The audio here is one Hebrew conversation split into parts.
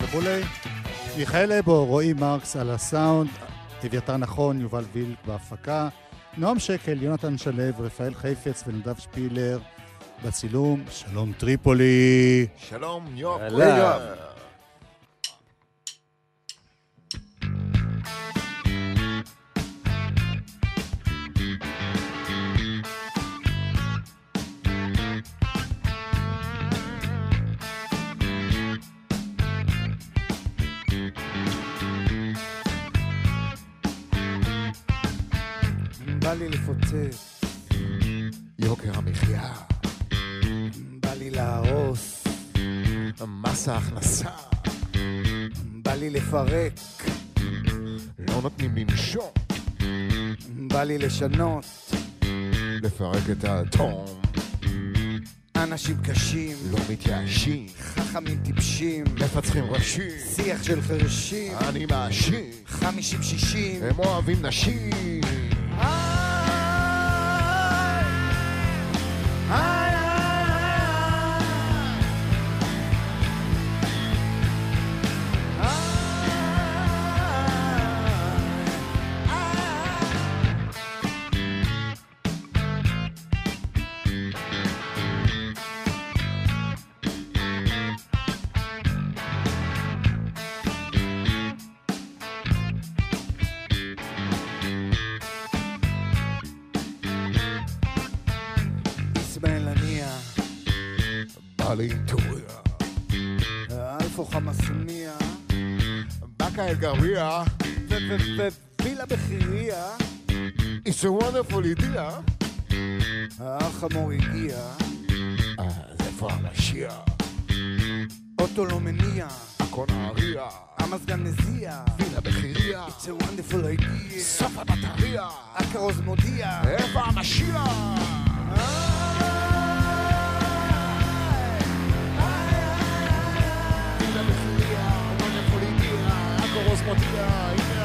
וכולי וכולי. מיכאל אבו, רועי מרקס על הסאונד, אביתר נכון, יובל וילק בהפקה, נועם שקל, יונתן שלו, רפאל חיפץ ונדב שפילר בצילום. שלום טריפולי. שלום יואב. מס ההכנסה, בא לי לפרק, לא נותנים לנשום, בא לי לשנות, לפרק את האטום, אנשים קשים, לא מתייאשים, חכמים טיפשים, מפצחים ראשים, שיח של חרשים, אני מאשים, חמישים שישים, הם אוהבים נשים. אסמאעיל גרבייה, ווילה בחירייה, it's a wonderful idea. האח המור הגיע, אז איפה המשיח? אוטו לא מניע, הכל נהריה, המזגן מזיע, וילה בחירייה, It's a wonderful idea, סוף הבטריה, הכרוז מודיע, איפה המשיח? הכורוז מודיע, הנה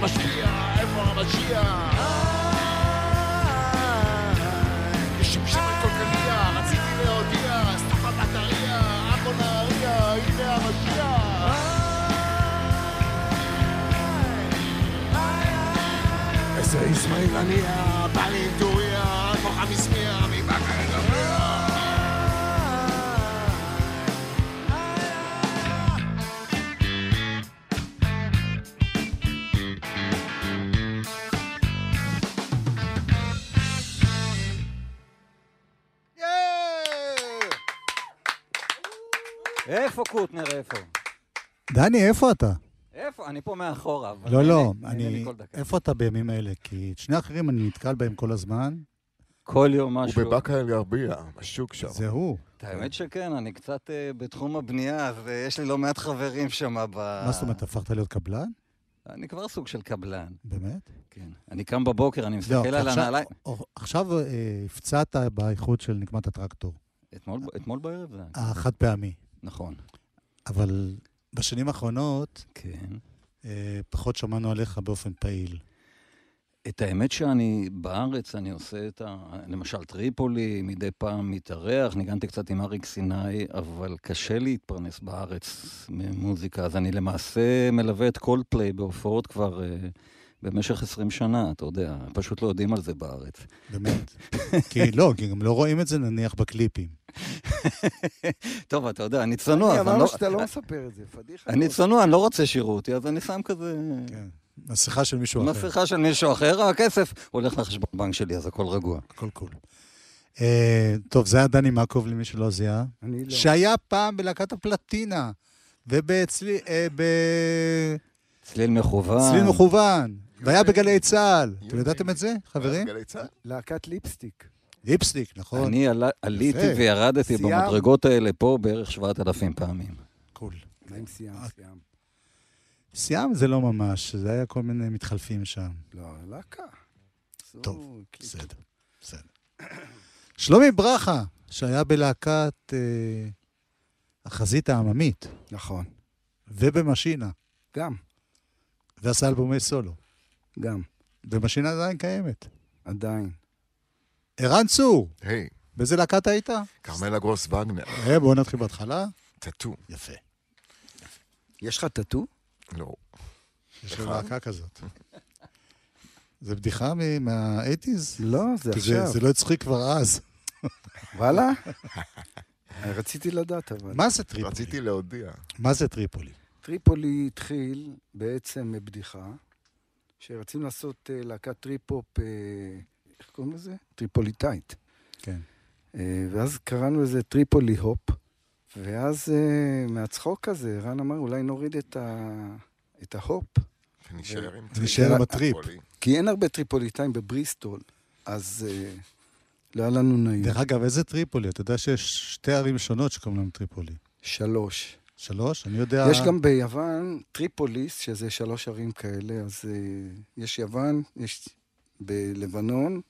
משפיע, איפה המשיח? יש שם שמן כלכליה, רציתי להודיע, קוטנר, איפה? דני, איפה אתה? איפה? אני פה מאחורה. לא, לא, אני... איפה אתה בימים האלה? כי את שני האחרים אני נתקל בהם כל הזמן. כל יום הוא משהו. בבאקה אל גרבייה, בשוק שם. זה הוא. האמת שכן, אני קצת אה, בתחום הבנייה, אז אה, יש לי לא מעט חברים שם ב... מה זאת אומרת, הפכת להיות קבלן? אני כבר סוג של קבלן, באמת? כן. אני קם בבוקר, אני לא, מסתכל כי על עכשיו- הנעליים. עכשיו אה, הפצעת באיחוד של נקמת הטרקטור, אתמול- אתמול בערב זה היה. החד פעמי. נכון. אבל בשנים האחרונות כן. אה, פחות שמענו עליך באופן פעיל. את האמת שאני בארץ, אני עושה את ה... למשל טריפולי, מדי פעם מתארח, ניגנתי קצת עם אריק סיני, אבל קשה להתפרנס בארץ ממוזיקה, אז אני למעשה מלווה את כל פליי בהופעות כבר uh, במשך 20 שנה, אתה יודע, פשוט לא יודעים על זה בארץ. באמת. כי לא, כי גם לא רואים את זה נניח בקליפים. טוב, אתה יודע, אני צנוע, אז אני אמרנו לא... שאתה לא מספר את זה, פדיחה. אני צנוע, אני לא רוצה שיראו אותי, אז אני שם כזה... כן. מסכה של מישהו אחר. מסכה של מישהו אחר, הכסף הולך לחשבון בנק שלי, אז הכל רגוע. הכל קול. אה, טוב, זה היה דני מקוב, למי שלא זיהה. אני לא. שהיה פעם בלהקת הפלטינה, ובצליל צליל מכוון. מכוון, והיה בגלי צה"ל. אתם ידעתם את זה, חברים? גלי צה"ל? להקת ליפסטיק. ליפסטיק, נכון. אני עליתי. וירדתי? במדרגות האלה פה בערך 7,000 פעמים. קול. מה עם סיאם? סיאם. סיאם זה לא ממש, זה היה כל מיני מתחלפים שם. לא, להקה. טוב. בסדר, בסדר. שלומי ברכה, שהיה בלהקת אה, החזית העממית, נכון. ובמשינה, גם, ועשה אלבומי סולו. גם. ומשינה עדיין קיימת. עדיין. ערן צור, היי, באיזה להקה אתה היית? כרמלה גרוס וגנר, אה, בואו נתחיל בהתחלה. טאטו. יפה. יש לך טאטו? לא. יש לו להקה כזאת. זה בדיחה מ- מה-80's? לא, זה עכשיו. זה לא הצחיק כבר אז. וואלה? רציתי לדעת, אבל. מה זה טריפולי? רציתי להודיע. מה זה טריפולי? טריפולי התחיל בעצם מבדיחה, שרצינו לעשות אה, להקת טריפ-הופ, אה, איך קוראים לזה? טריפוליטאית. כן. אה, ואז קראנו לזה טריפולי הופ, ואז אה, מהצחוק הזה, רן אמר, אולי נוריד את, ה... את ההופ, ונשאר עם עם הטריפ. כי אין הרבה טריפוליטאים בבריסטול, אז אה, לא היה לנו נעים. דרך אגב, איזה טריפולי? אתה יודע שיש שתי ערים שונות שקוראים להם טריפולי. שלוש. שלוש? אני יודע... יש גם ביוון טריפוליס, שזה שלוש ערים כאלה, אז אה, יש יוון, יש בלבנון,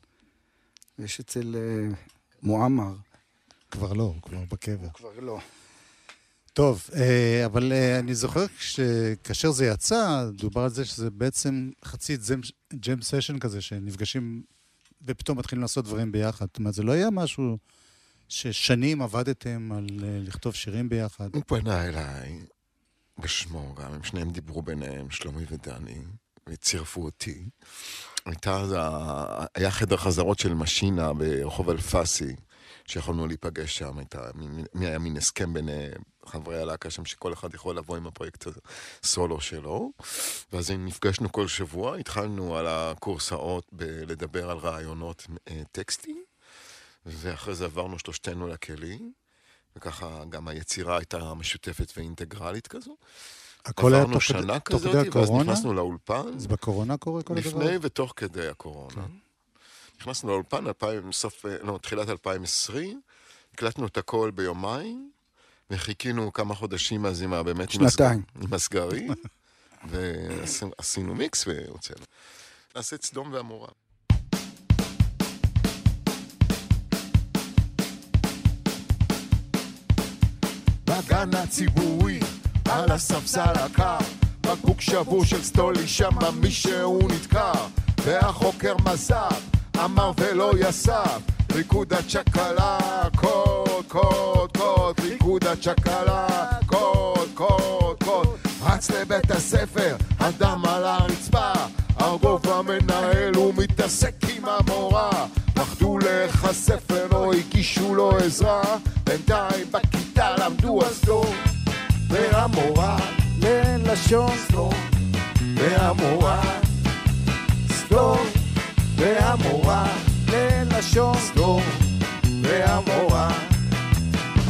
ויש אצל אה, מועמר. כבר לא, הוא כבר בקבר. כבר לא. טוב, אה, אבל אה, אני זוכר שכאשר זה יצא, דובר על זה שזה בעצם חצי ג'ם סשן כזה, שנפגשים ופתאום מתחילים לעשות דברים ביחד. זאת אומרת, זה לא היה משהו ששנים עבדתם על אה, לכתוב שירים ביחד. הוא פנה אליי, בשמו גם, הם שניהם דיברו ביניהם, שלומי ודני, וצירפו אותי. הייתה, אז ה- היה חדר חזרות של משינה ברחוב אלפסי, שיכולנו להיפגש שם, הייתה, מין- היה מין הסכם בין אה, חברי הלהקה שם, שכל אחד יכול לבוא עם הפרויקט הסולו שלו. ואז נפגשנו כל שבוע, התחלנו על הקורסאות לדבר על רעיונות אה, טקסטיים, ואחרי זה עברנו שלושתנו לכלים. וככה גם היצירה הייתה משותפת ואינטגרלית כזו. הכל היה עברנו תוך שנה כדי- תוך כזאת, כדי ואז הקורונה? נכנסנו לאולפן, אז בקורונה קורה כל הדבר? לפני ותוך כדי הקורונה. נכנסנו לאולפן, 2000, סוף, לא, תחילת 2020, הקלטנו את הכל ביומיים, וחיכינו כמה חודשים אז עם ה... באמת... עם הסג- שנתיים. עם הסגרים, ועשינו מיקס והוצאנו. נעשה סדום ועמורה. בגן הציבורי, על הספסל הקר, בקבוק שבור של סטולי, שמה מישהו נתקע, והחוקר מז"פ, אמר ולא יסף, ריקוד הצ'קלה, קוד, קוד, קוד, ריקוד הצ'קלה, קוד, קוד, קוד, רץ לבית הספר, הדם על הרצפה, הרגוב המנהל, הוא מתעסק עם המורה, פחדו להיחשף ולא הגישו לו עזרה, בינתיים בכיתה למדו הסדום, והמורה ללשון סדום, והמורה סדום, והמורה ללשון סדום, והמורה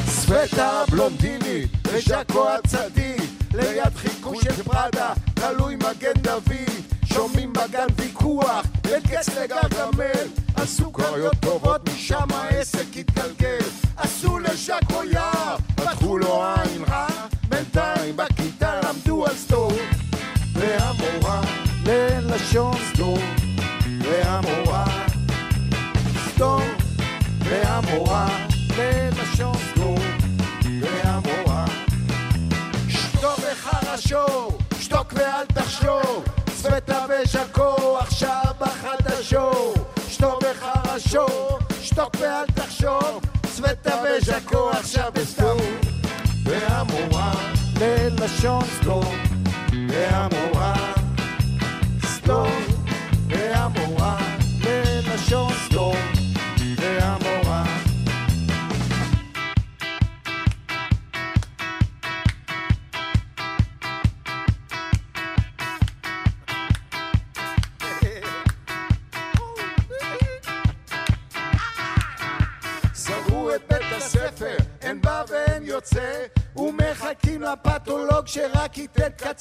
סווטה בלונדינית וז'קו הצדיק. ליד חיקוי של פראדה תלוי מגן דוד שומעים בגן ויכוח בין קץ לגרגמל עשו כריות טובות משם העסק התגלגל. עשו לז'קו יער פתחו לו עין רע. בינתיים בכיתה למדו על סדום והמורה ללשון סדום והמורה סדום והמורה וחרשו, שתוק ואל תחשוב סווטה וז'קו עכשיו בסדום. והמורה. ללשון סדום. והמורה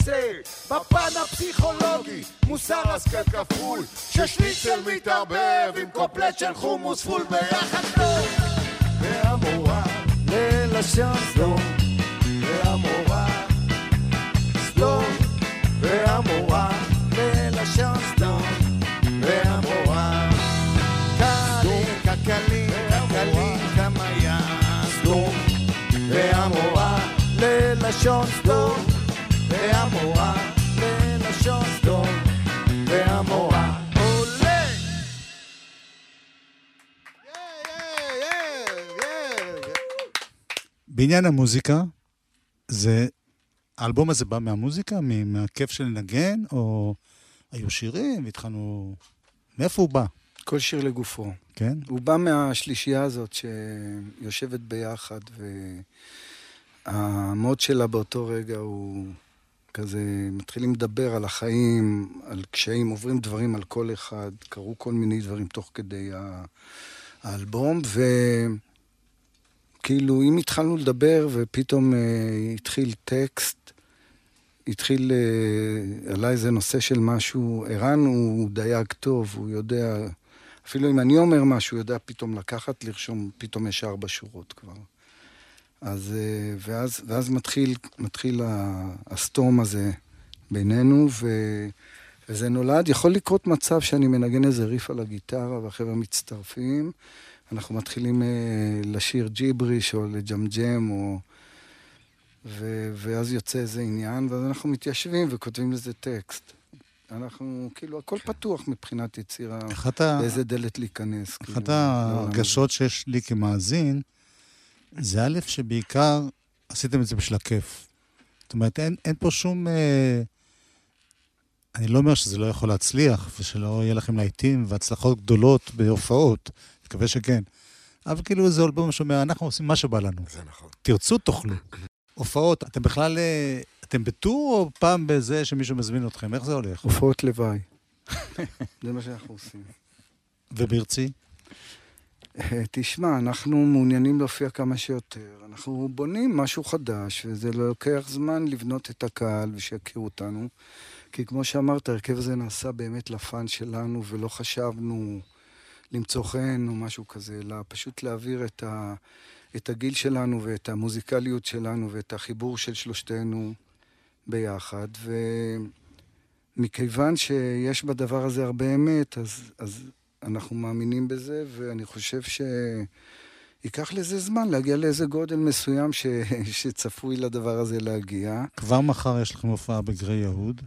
קצה. בפן הפסיכולוגי, מוסר השכל כפול, ששניצל מתערבב עם קופלט של חומוס פול ביחד טוב. והמורה ללשון סדום, בעניין המוזיקה, זה... האלבום הזה בא מהמוזיקה, מהכיף של לנגן, או היו שירים, והתחלנו... מאיפה הוא בא, כל שיר לגופו. כן? הוא בא מהשלישייה הזאת שיושבת ביחד, והמוד שלה באותו רגע הוא כזה, מתחילים לדבר על החיים, על קשיים, עוברים דברים על כל אחד, קרו כל מיני דברים תוך כדי האלבום, וכאילו, אם התחלנו לדבר ופתאום uh, התחיל טקסט, התחיל, uh, עלה איזה נושא של משהו, ערן הוא דייג טוב, הוא יודע... אפילו אם אני אומר משהו, הוא יודע פתאום לקחת, לרשום, פתאום יש ארבע שורות כבר. אז, אה, ואז, ואז מתחיל, מתחיל ה- הסטורם הזה בינינו, ו, וזה נולד. יכול לקרות מצב שאני מנגן איזה ריף על הגיטרה והחבר'ה מצטרפים. אנחנו מתחילים אה, לשיר ג'יבריש או לג'מג'ם, או... ו, ואז יוצא איזה עניין, ואז אנחנו מתיישבים וכותבים לזה טקסט. אנחנו, כאילו, הכל פתוח מבחינת יצירה, אחת ה- באיזה דלת להיכנס. כאילו, אחת הזה. ההרגשות שיש לי כמאזין, זה א', שבעיקר עשיתם את זה בשביל הכיף. זאת אומרת, אין, אין פה שום... אה, אני לא אומר שזה לא יכול להצליח, ושלא יהיה לכם להיטים והצלחות גדולות בהופעות, מקווה שכן. אבל כאילו זה אלבום שאומר, אנחנו עושים מה שבא לנו. זה נכון. תרצו, תאכלו. הופעות, אתם בכלל... אה, אתם בטור או פעם בזה שמישהו מזמין אתכם? איך זה הולך? הופעות לוואי. זה מה שאנחנו עושים. וברצי? אה, תשמע, אנחנו מעוניינים להופיע כמה שיותר. אנחנו בונים משהו חדש, וזה לוקח זמן לבנות את הקהל ושיכירו אותנו. כי כמו שאמרת, ההרכב הזה נעשה באמת לפאן שלנו, ולא חשבנו למצוא חן או משהו כזה, אלא פשוט להעביר את, ה, את הגיל שלנו ואת המוזיקליות שלנו ואת החיבור של שלושתנו ביחד. ומכיוון שיש בדבר הזה הרבה אמת, אז, אז אנחנו מאמינים בזה, ואני חושב שייקח לזה זמן להגיע לאיזה גודל מסוים ש... שצפוי לדבר הזה להגיע. כבר מחר יש לכם הופעה בגרי יהוד,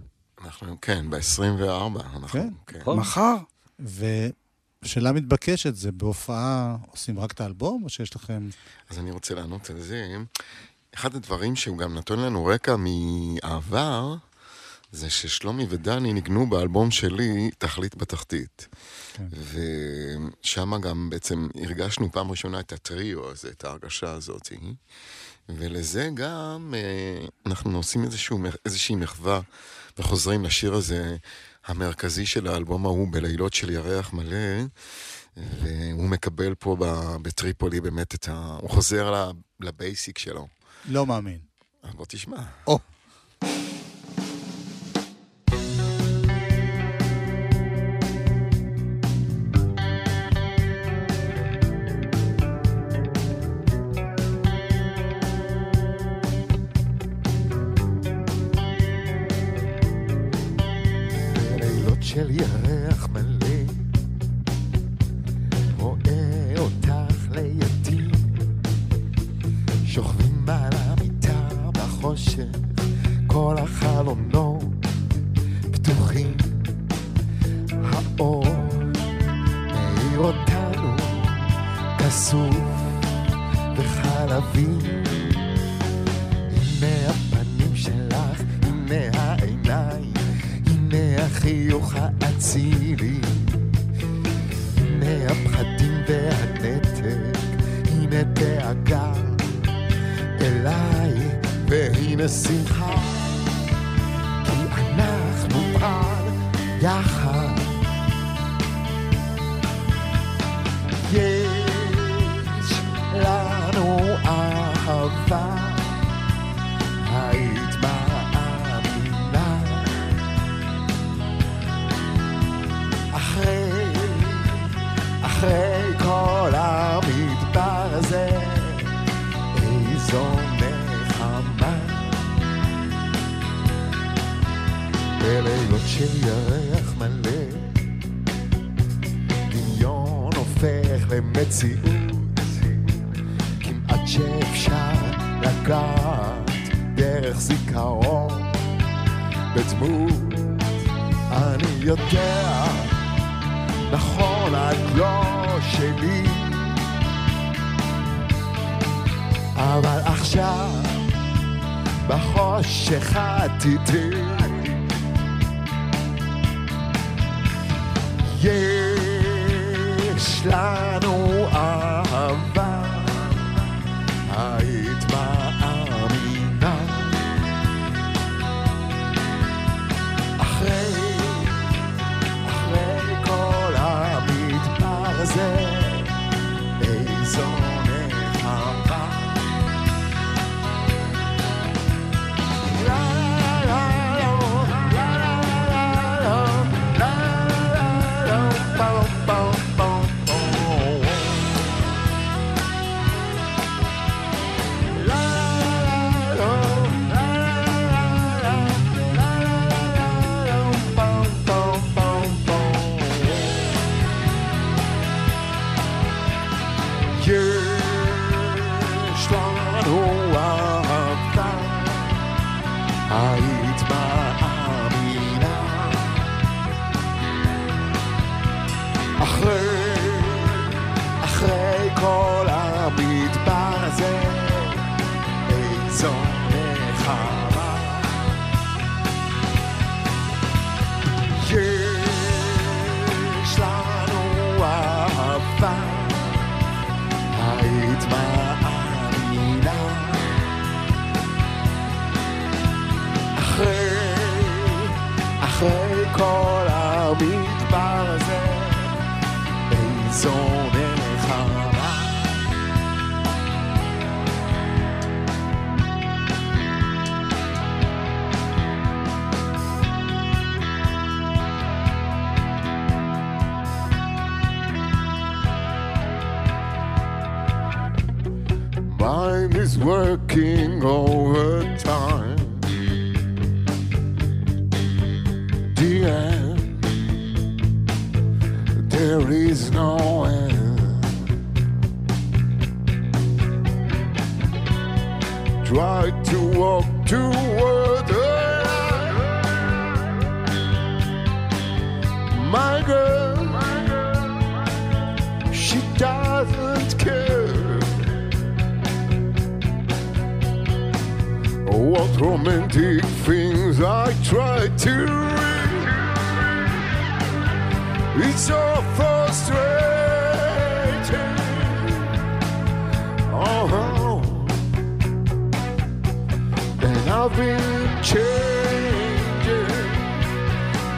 אנחנו, כן, ב-24, אנחנו, כן. כן. נכון. מחר, ושאלה מתבקשת, זה בהופעה עושים רק את האלבום, או שיש לכם... אז אני רוצה לענות על זה. אחד הדברים שהוא גם נתון לנו רקע מהעבר, זה ששלומי ודני ניגנו באלבום שלי תכלית בתחתית. כן. ושם גם בעצם הרגשנו פעם ראשונה את הטריו הזה, את ההרגשה הזאת. ולזה גם אה, אנחנו עושים איזשהו, איזושהי מחווה וחוזרים לשיר הזה המרכזי של האלבום ההוא בלילות של ירח מלא. והוא מקבל פה בטריפולי באמת את ה... הוא חוזר לבייסיק שלו. לא מאמין. בוא תשמע. או, בלילות כסוף וחלבי. הנה הפנים שלך, הנה העיניים, הנה החיוך האצילי, הנה הפחדים והנתק, הנה דאגה אליי, והנה שמחה, כי אנחנו כאן יחד. של ירח מלא. דמיון הופך למציאות, כמעט שאפשר לגעת דרך זיכרון בדמות. אני יודע, נכון, את לא שלי. אבל עכשיו, בחושך עתידי, Yes, I know mind is working overtime. The end, there is no end. Try to walk romantic things I try to read. It's so frustrating. Oh, -huh. and I've been changing.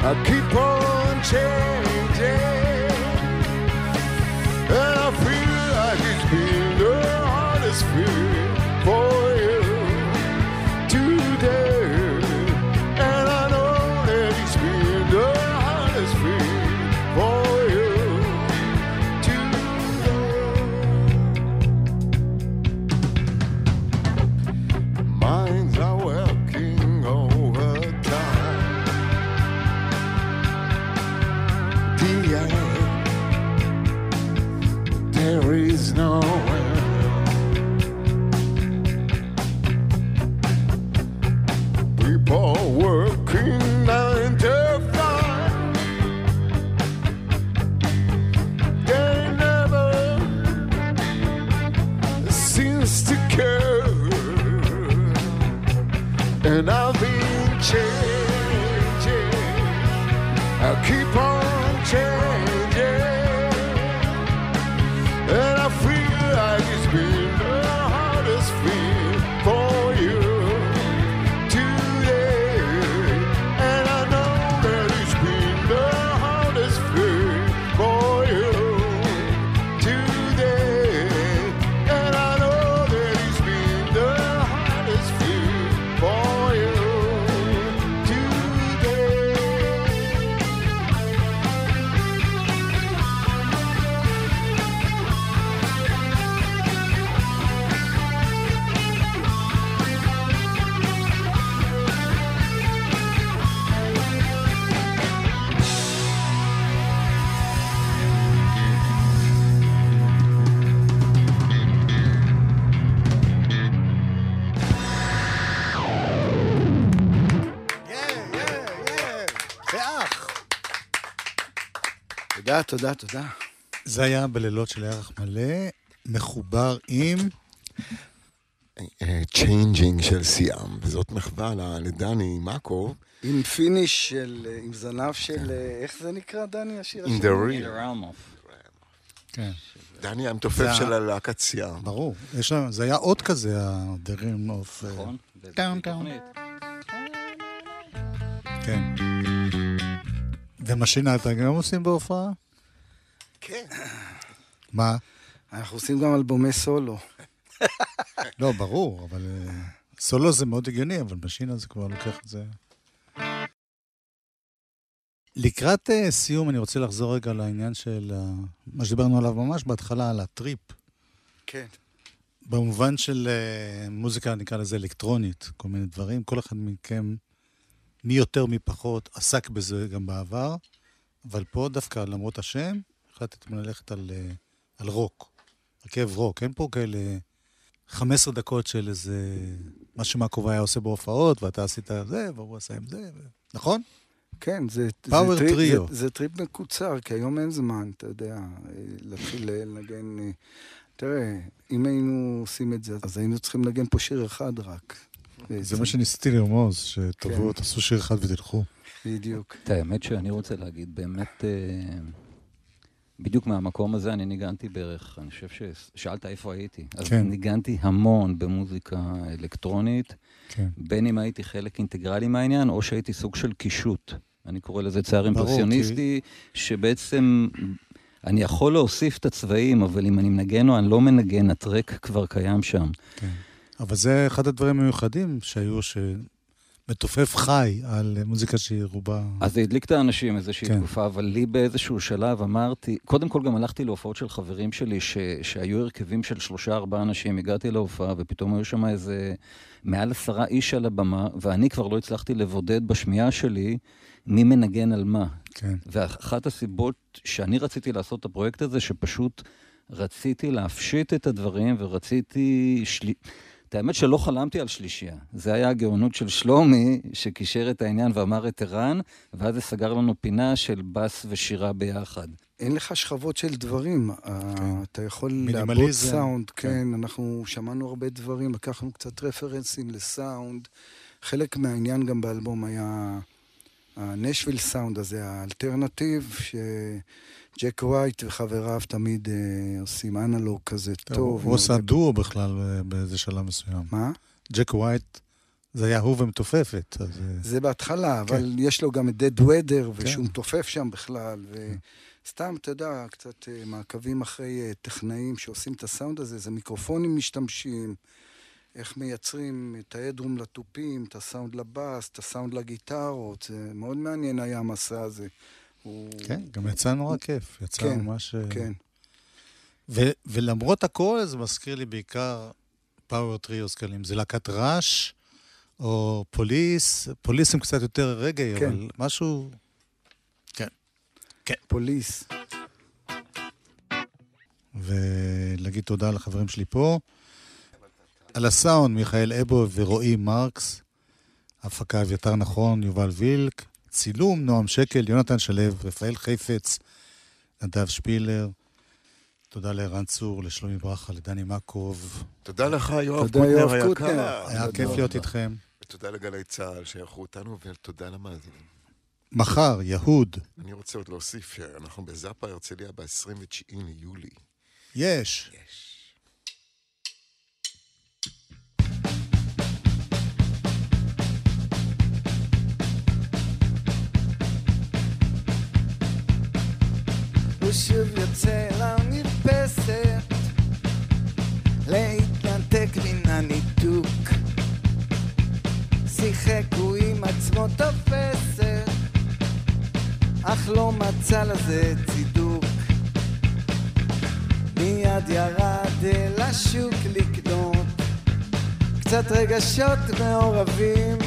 I keep on changing. תודה, תודה. זה היה בלילות של ירח מלא, מחובר עם... צ'יינג'ינג של סיאם, וזאת מחווה לדני מאקו. עם פיניש של, עם זנב של, איך זה נקרא, דני, השיר השני? In the real. כן. דני המתופף של הלהקת סיאם. ברור. זה היה עוד כזה, ה-The Rim of... נכון. דאונטאון. כן. ומשינה אתם גם עושים בהופעה? כן. מה? אנחנו עושים גם אלבומי סולו. לא, ברור, אבל סולו זה מאוד הגיוני, אבל משינה זה כבר לוקח את זה... לקראת uh, סיום, אני רוצה לחזור רגע לעניין של מה שדיברנו עליו ממש בהתחלה, על הטריפ. כן. במובן של uh, מוזיקה, נקרא לזה אלקטרונית, כל מיני דברים. כל אחד מכם, מי יותר מי פחות, עסק בזה גם בעבר, אבל פה דווקא, למרות השם, החלטתם ללכת על, אה, על רוק, הרכב רוק. אין פה כאלה 15 דקות של איזה... מה שמאקו היה עושה בהופעות, ואתה עשית זה, והוא עשה עם זה, ו... נכון? כן, זה, זה, טריו. זה, זה טריפ מקוצר, כי היום אין זמן, אתה יודע, להתחיל לנגן. תראה, אם היינו עושים את זה, אז היינו צריכים לנגן פה שיר אחד רק. זה מה שניסיתי לרמוז, שתבואו, כן. תעשו שיר אחד ותלכו. בדיוק. את האמת שאני רוצה להגיד, באמת, בדיוק מהמקום הזה אני ניגנתי בערך, אני חושב ששאלת איפה הייתי. אז כן. ניגנתי המון במוזיקה אלקטרונית, כן. בין אם הייתי חלק אינטגרלי מהעניין, או שהייתי סוג של קישוט. אני קורא לזה צייר אימפרסיוניסטי, כי... שבעצם אני יכול להוסיף את הצבעים, אבל אם אני מנגן או אני לא מנגן, הטרק כבר קיים שם. כן. אבל זה אחד הדברים המיוחדים שהיו, ש... מתופף חי על מוזיקה שהיא רובה... אז זה הדליק את האנשים איזושהי כן. תקופה, אבל לי באיזשהו שלב אמרתי, קודם כל גם הלכתי להופעות של חברים שלי, ש, שהיו הרכבים של שלושה, ארבעה אנשים, הגעתי להופעה, ופתאום היו שם איזה מעל עשרה איש על הבמה, ואני כבר לא הצלחתי לבודד בשמיעה שלי מי מנגן על מה. כן. ואחת הסיבות שאני רציתי לעשות את הפרויקט הזה, שפשוט רציתי להפשיט את הדברים, ורציתי... של... את האמת שלא חלמתי על שלישייה. זה היה הגאונות של שלומי, שקישר את העניין ואמר את ערן, ואז זה סגר לנו פינה של בס ושירה ביחד. אין לך שכבות של דברים. כן. אתה יכול לעבוד סאונד, כן. כן, אנחנו שמענו הרבה דברים, לקחנו קצת רפרנסים לסאונד. חלק מהעניין גם באלבום היה ה Nashville sound הזה, ה alternative, ש... ג'ק ווייט וחבריו תמיד אה, עושים אנלוג כזה טוב. הוא עושה דואו בכלל אה, באיזה שלב מסוים. מה? ג'ק ווייט, זה היה הוא ומתופפת. אז... אה, זה בהתחלה, כן. אבל יש לו גם את Dead Weather, כן. ושהוא מתופף שם בכלל. וסתם, כן. אתה יודע, קצת מעקבים אחרי טכנאים שעושים את הסאונד הזה, איזה מיקרופונים משתמשים. איך מייצרים את ה room לתופים, את הסאונד לבאס, את הסאונד לגיטרות, זה מאוד מעניין היה המסע הזה. הוא... כן, גם יצא נורא כיף. יצא כן, ממש... אה, כן. ו- ולמרות הכל, זה מזכיר לי בעיקר power trios כאלה, אם זה להקת Rush, או פוליס, פוליס הם קצת יותר רגאיי, כן. אבל משהו... כן. כן. פוליס. ולהגיד תודה לחברים שלי פה. על הסאונד, מיכאל אבו ורועי מרקס, הפקה אביתר נכון, יובל וילק, צילום, נועם שקל, יונתן שלו, רפאל חפץ, נדב שפילר. תודה לערן צור, לשלומי ברכה, לדני מקוב. תודה לך, יואב קוטנר היקר. היה כיף להיות איתכם. ותודה לגלי צה"ל שערכו אותנו, ותודה למאזינים. מחר, יהוד. אני רוצה עוד להוסיף שאנחנו בזאפה הרצליה ב-29 ליולי. יש. יש. שוב יוצא למרפסת להתנתק מן הניתוק. שיחק הוא עם עצמו תופסת אך לא מצא לזה צידוק. מיד ירד אל השוק לקנות קצת רגשות מעורבים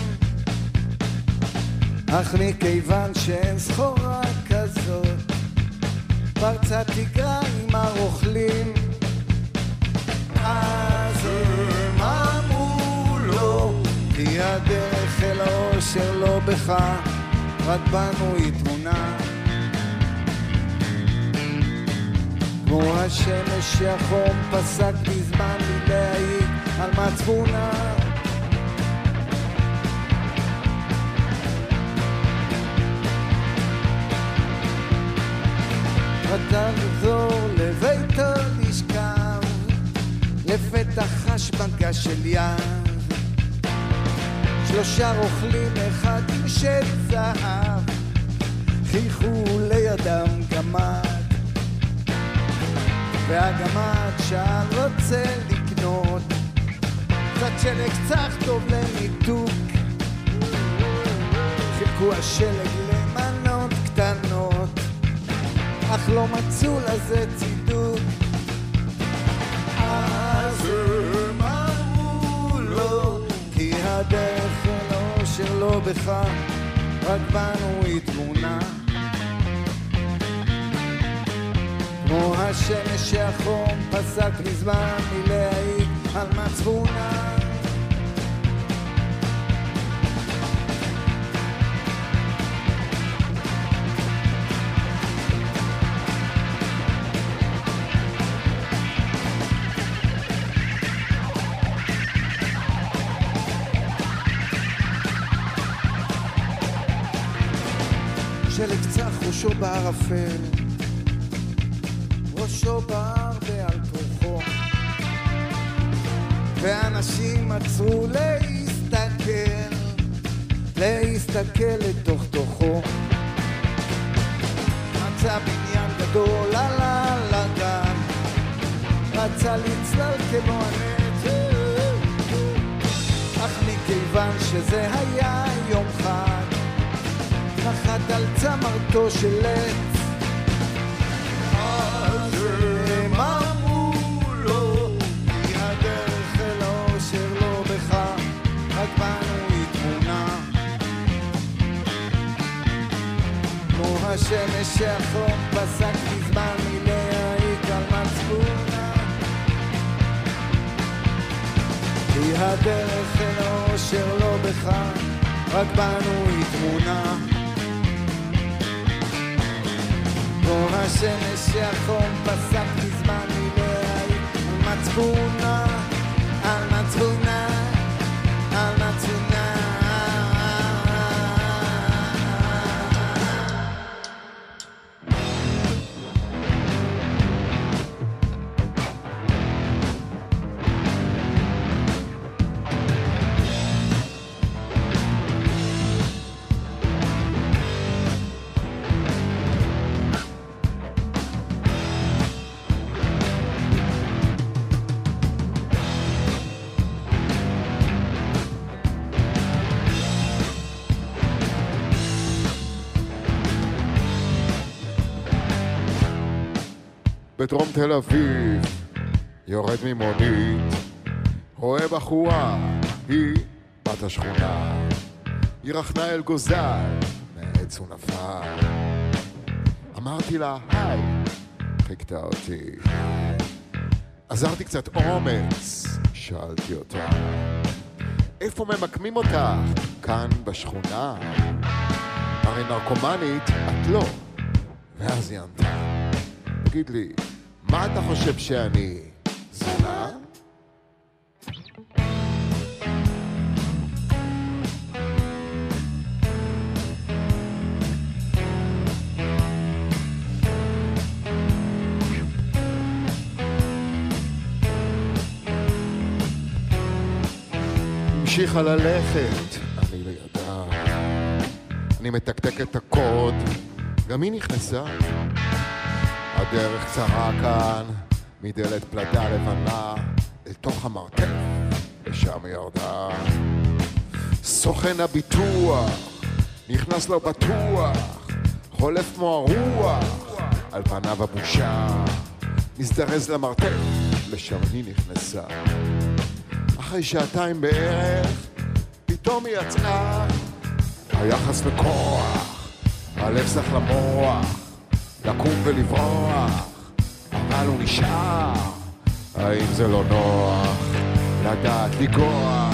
אך מכיוון שאין סחורה פרצה תקרה עם הרוכלים. אז הם אמרו לו כי הדרך אל האושר לא בך רק בנו היא תמונה. כמו השמש שהחום פסק מזמן מלהעיד על מצפונה ותחזור לביתו לשכב לפתח השבגה של יד. שלושה רוכלים אחד עם שד זהב חייכו לידם גמד. והגמד שאל רוצה לקנות קצת שלג צח טוב לניתוק. חילקו השלג אך לא מצאו לזה צידוק. אז הם אמרו לו כי הדרך אל האושר לא בך רק בנו היא תמונה. כמו השמש שהחום פסק מזמן מלהעיד על מצפונה שלג צח ראשו בערפל ראשו בער ועל כורחו. ואנשים עצרו להסתכל להסתכל לתוך תוכו. מצא בניין גדול עלה לגן רצה לצלול כמו הנט אך מכיוון שזה היה יום חג נחת על צמרתו של עץ. אז הם אמרו לו? כי הדרך אל האושר לא בך רק בנו היא תמונה. כמו השמש שהחום פסק מזמן מלהעיק על מצפונה. כי הדרך אל האושר לא בך רק בנו היא תמונה השמש שהחום פסק מזמן מלהעיד על מצפונה, על מצפונה, בדרום תל אביב, יורד ממונית, רואה בחורה, היא בת השכונה. היא רכנה אל גוזל, מעץ הוא נפל. אמרתי לה, היי, חיכתה אותי. עזרתי קצת אומץ, שאלתי אותה, איפה ממקמים אותך? כאן בשכונה? הרי נרקומנית את לא. ואז היא ענתה, תגיד לי, מה אתה חושב שאני? זונה? המשיכה ללכת, אני לידה. אני מתקתק את הקוד, גם היא נכנסה. הדרך קצרה כאן, מדלת פלדה לבנה, אל תוך המרתף, ושם ירדה. סוכן הביטוח, נכנס לו בטוח, חולף כמו הרוח, על פניו הבושה. מזדרז למרתף, לשם היא נכנסה. אחרי שעתיים בערך, פתאום היא יצאה. היחס לכוח, הלב צריך למוח, לקום ולברוח, אבל הוא נשאר. האם זה לא נוח לדעת לגרוע?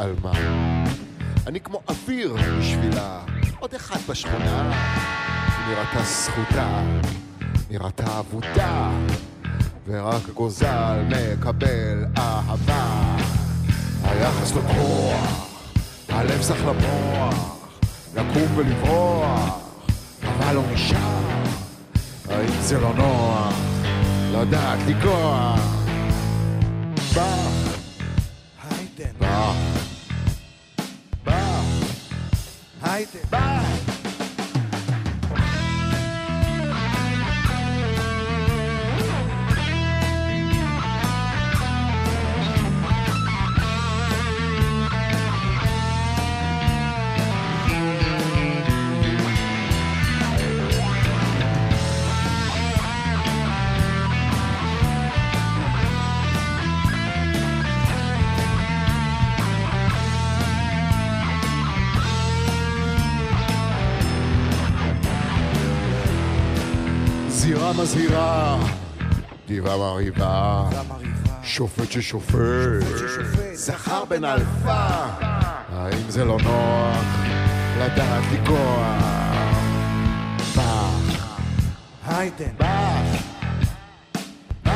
התעלמה. אני כמו אוויר בשבילה, עוד אחד בשכונה. נראתה זכותה, נראתה אבודה, ורק גוזל מקבל אהבה. היחס לא כוח, הלב צריך למוח, לקום ולברוח, אבל לא נשאר. האם זה לא נוח לדעת לגרוע? בא, היידן, בא, היידן. בא. זירה מזהירה, דיבה מרהיבה. שופט ששופט, זכר בן אלפה, האם זה לא נוח לדעת לגוע? פח, היידן, פח,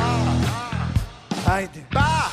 היידן. פח!